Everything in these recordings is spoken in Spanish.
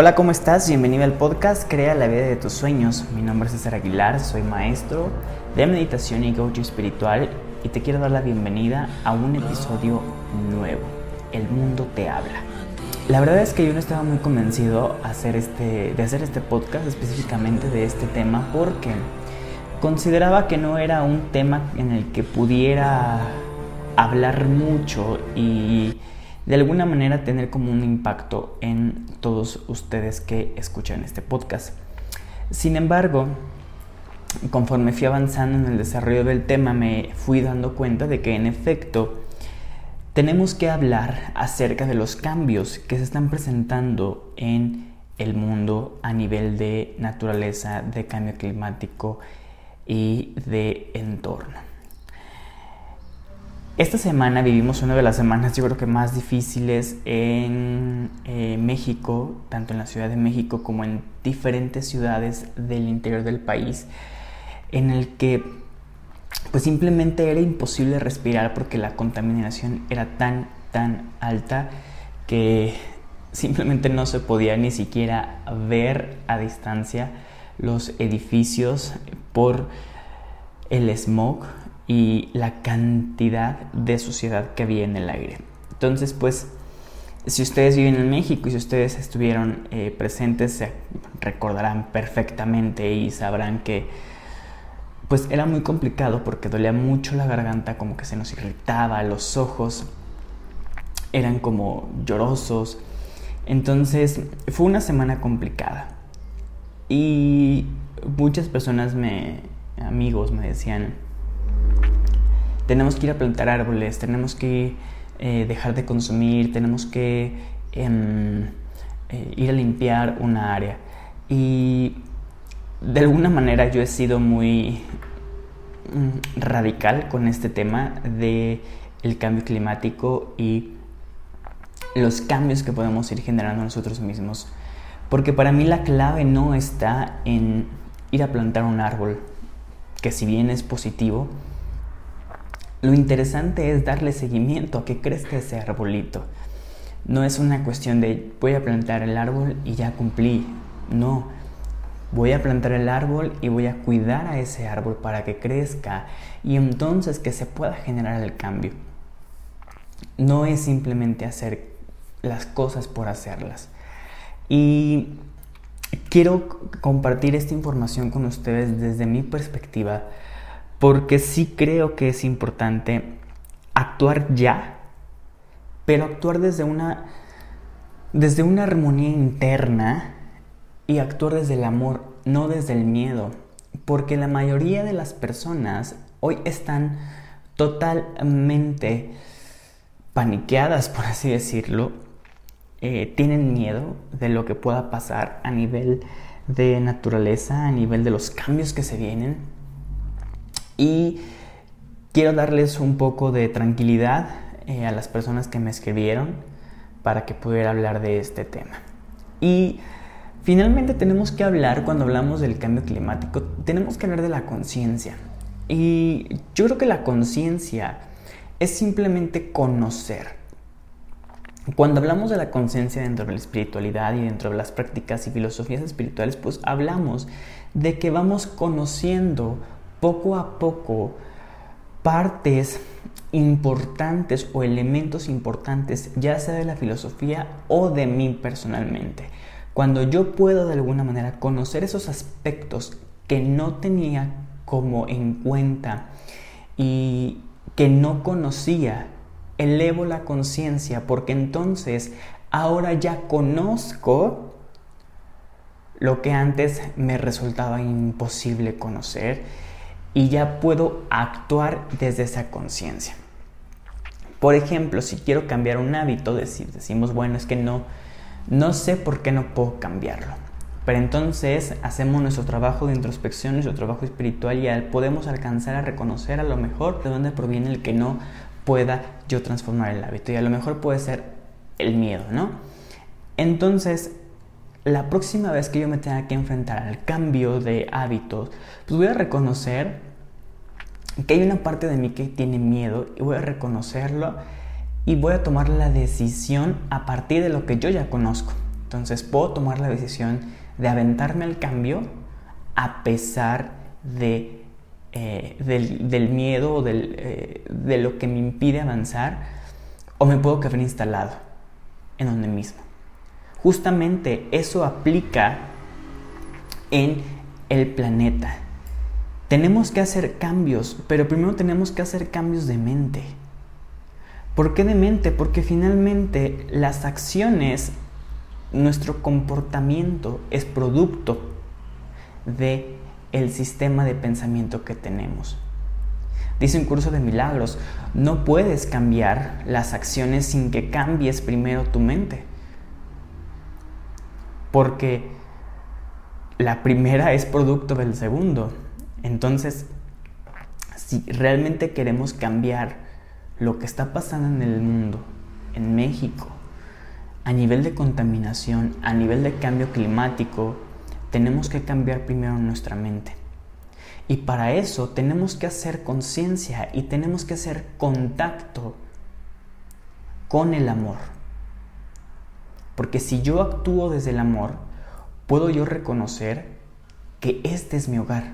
Hola, ¿cómo estás? Bienvenido al podcast Crea la vida de tus sueños. Mi nombre es César Aguilar, soy maestro de meditación y coach espiritual y te quiero dar la bienvenida a un episodio nuevo. El mundo te habla. La verdad es que yo no estaba muy convencido este, de hacer este podcast específicamente de este tema porque consideraba que no era un tema en el que pudiera hablar mucho y de alguna manera tener como un impacto en todos ustedes que escuchan este podcast. Sin embargo, conforme fui avanzando en el desarrollo del tema, me fui dando cuenta de que en efecto tenemos que hablar acerca de los cambios que se están presentando en el mundo a nivel de naturaleza, de cambio climático y de entorno. Esta semana vivimos una de las semanas yo creo que más difíciles en eh, México, tanto en la Ciudad de México como en diferentes ciudades del interior del país, en el que pues simplemente era imposible respirar porque la contaminación era tan, tan alta que simplemente no se podía ni siquiera ver a distancia los edificios por el smog y la cantidad de suciedad que había en el aire. Entonces, pues, si ustedes viven en México y si ustedes estuvieron eh, presentes, se recordarán perfectamente y sabrán que pues era muy complicado porque dolía mucho la garganta, como que se nos irritaba, los ojos eran como llorosos. Entonces fue una semana complicada. Y muchas personas me, amigos me decían, tenemos que ir a plantar árboles, tenemos que eh, dejar de consumir, tenemos que em, eh, ir a limpiar una área. Y de alguna manera yo he sido muy mm, radical con este tema de cambio climático y los cambios que podemos ir generando nosotros mismos. Porque para mí la clave no está en ir a plantar un árbol, que si bien es positivo, lo interesante es darle seguimiento a que crezca ese arbolito. No es una cuestión de voy a plantar el árbol y ya cumplí. No, voy a plantar el árbol y voy a cuidar a ese árbol para que crezca y entonces que se pueda generar el cambio. No es simplemente hacer las cosas por hacerlas. Y quiero compartir esta información con ustedes desde mi perspectiva porque sí creo que es importante actuar ya, pero actuar desde una, desde una armonía interna y actuar desde el amor, no desde el miedo, porque la mayoría de las personas hoy están totalmente paniqueadas, por así decirlo, eh, tienen miedo de lo que pueda pasar a nivel de naturaleza, a nivel de los cambios que se vienen y quiero darles un poco de tranquilidad eh, a las personas que me escribieron para que pudiera hablar de este tema. Y finalmente tenemos que hablar, cuando hablamos del cambio climático, tenemos que hablar de la conciencia. Y yo creo que la conciencia es simplemente conocer. Cuando hablamos de la conciencia dentro de la espiritualidad y dentro de las prácticas y filosofías espirituales, pues hablamos de que vamos conociendo poco a poco partes importantes o elementos importantes, ya sea de la filosofía o de mí personalmente. Cuando yo puedo de alguna manera conocer esos aspectos que no tenía como en cuenta y que no conocía, elevo la conciencia porque entonces ahora ya conozco lo que antes me resultaba imposible conocer y ya puedo actuar desde esa conciencia. Por ejemplo, si quiero cambiar un hábito, decimos, bueno, es que no, no sé por qué no puedo cambiarlo. Pero entonces hacemos nuestro trabajo de introspección, nuestro trabajo espiritual y podemos alcanzar a reconocer a lo mejor de dónde proviene el que no pueda yo transformar el hábito. Y a lo mejor puede ser el miedo, ¿no? Entonces la próxima vez que yo me tenga que enfrentar al cambio de hábitos, pues voy a reconocer que hay una parte de mí que tiene miedo y voy a reconocerlo y voy a tomar la decisión a partir de lo que yo ya conozco. Entonces puedo tomar la decisión de aventarme al cambio a pesar de, eh, del, miedo o eh, de lo que me impide avanzar, o me puedo quedar instalado en donde mismo. Justamente eso aplica en el planeta. Tenemos que hacer cambios, pero primero tenemos que hacer cambios de mente. ¿Por qué de mente? Porque finalmente las acciones, nuestro comportamiento es producto de el sistema de pensamiento que tenemos. Dice un curso de milagros, no puedes cambiar las acciones sin que cambies primero tu mente. Porque la primera es producto del segundo. Entonces, si realmente queremos cambiar lo que está pasando en el mundo, en México, a nivel de contaminación, a nivel de cambio climático, tenemos que cambiar primero nuestra mente. Y para eso tenemos que hacer conciencia y tenemos que hacer contacto con el amor. Porque si yo actúo desde el amor, puedo yo reconocer que este es mi hogar.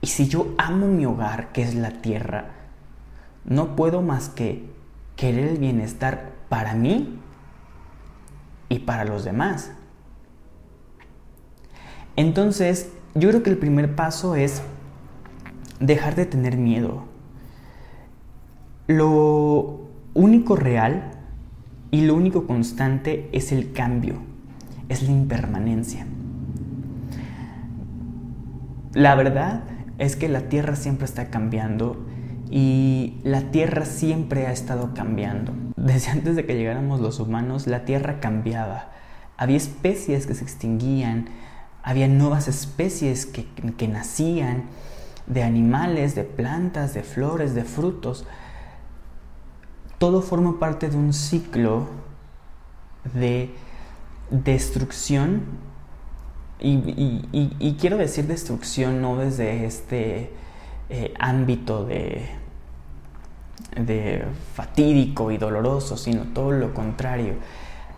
Y si yo amo mi hogar, que es la tierra, no puedo más que querer el bienestar para mí y para los demás. Entonces, yo creo que el primer paso es dejar de tener miedo. Lo único real y lo único constante es el cambio, es la impermanencia. La verdad es que la Tierra siempre está cambiando y la Tierra siempre ha estado cambiando. Desde antes de que llegáramos los humanos, la Tierra cambiaba. Había especies que se extinguían, había nuevas especies que, que nacían de animales, de plantas, de flores, de frutos. Todo forma parte de un ciclo de destrucción y, quiero decir destrucción no desde este eh, ámbito de, de fatídico y doloroso, sino todo lo contrario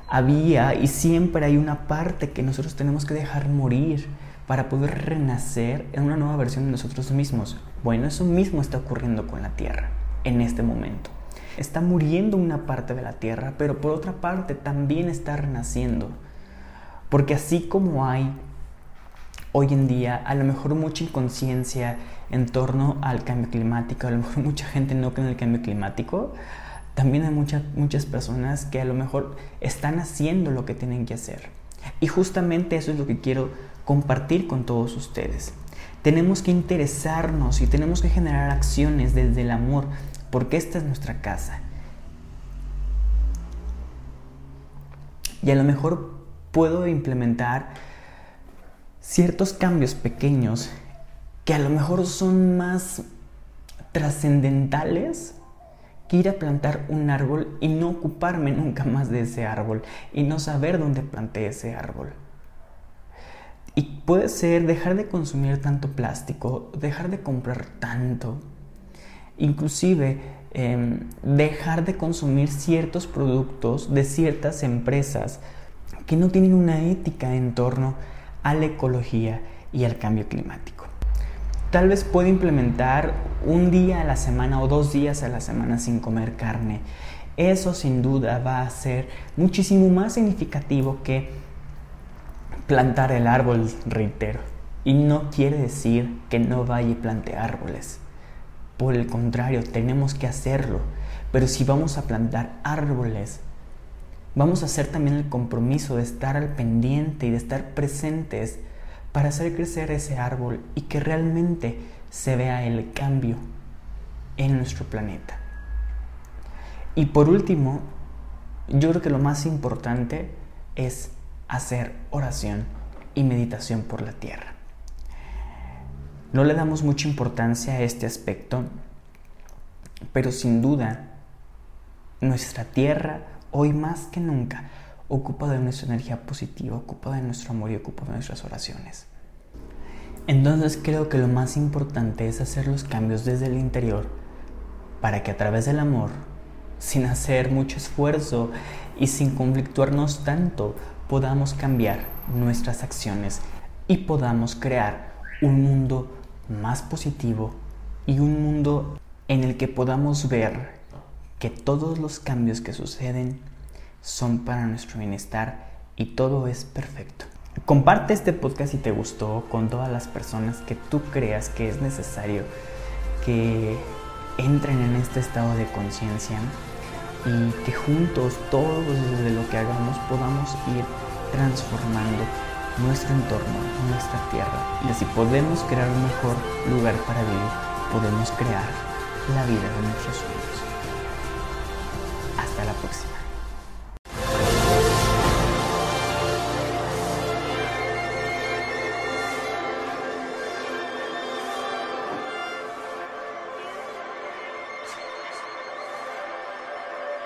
había y siempre hay una parte que nosotros tenemos que dejar morir para poder renacer en una nueva versión de nosotros mismos. Bueno, eso mismo está ocurriendo con la Tierra en este momento. Está muriendo una parte de la Tierra, pero por otra parte también está renaciendo. Porque así como hay hoy en día a lo mejor mucha inconsciencia en torno al cambio climático, a lo mejor mucha gente no cree en el cambio climático, también hay muchas muchas personas que a lo mejor están haciendo lo que tienen que hacer. Y justamente eso es lo que quiero compartir con todos ustedes. Tenemos que interesarnos y tenemos que generar acciones desde el amor, porque esta es nuestra casa. Y a lo mejor puedo implementar ciertos cambios pequeños que a lo mejor son más trascendentales ir a plantar un árbol y no ocuparme nunca más de ese árbol y no saber dónde planté ese árbol. Y puede ser dejar de consumir tanto plástico, dejar de comprar tanto, inclusive em, dejar de consumir ciertos productos de ciertas empresas que no tienen una ética en torno a la ecología y al cambio climático. Tal vez pueda implementar un día a la semana o dos días a la semana sin comer carne. Eso sin duda va a ser muchísimo más significativo que plantar el árbol, reitero. Y no quiere decir que no vaya y plante árboles. Por el contrario, tenemos que hacerlo. Pero si vamos a plantar árboles, vamos a hacer también el compromiso de estar al pendiente y de estar presentes para hacer crecer ese árbol y que realmente se vea el cambio en nuestro planeta. Y por último, yo creo que lo más importante es hacer oración y meditación por la tierra. No le damos mucha importancia a este aspecto, pero sin duda nuestra tierra hoy más que nunca ocupa de nuestra energía positiva, ocupa de nuestro amor y ocupa de nuestras oraciones. Entonces creo que lo más importante es hacer los cambios desde el interior para que a través del amor, sin hacer mucho esfuerzo y sin conflictuarnos tanto podamos cambiar nuestras acciones y podamos crear un mundo más positivo y un mundo en el que podamos ver que todos los cambios que suceden son para nuestro bienestar y todo es perfecto. Comparte este podcast si te gustó con todas las personas que tú creas que es necesario que entren en este estado de conciencia y que juntos, todos desde lo que hagamos, podamos ir transformando nuestro entorno, nuestra tierra. Y así podemos crear un mejor lugar para vivir, podemos crear la vida de nuestros sueños. Hasta la próxima.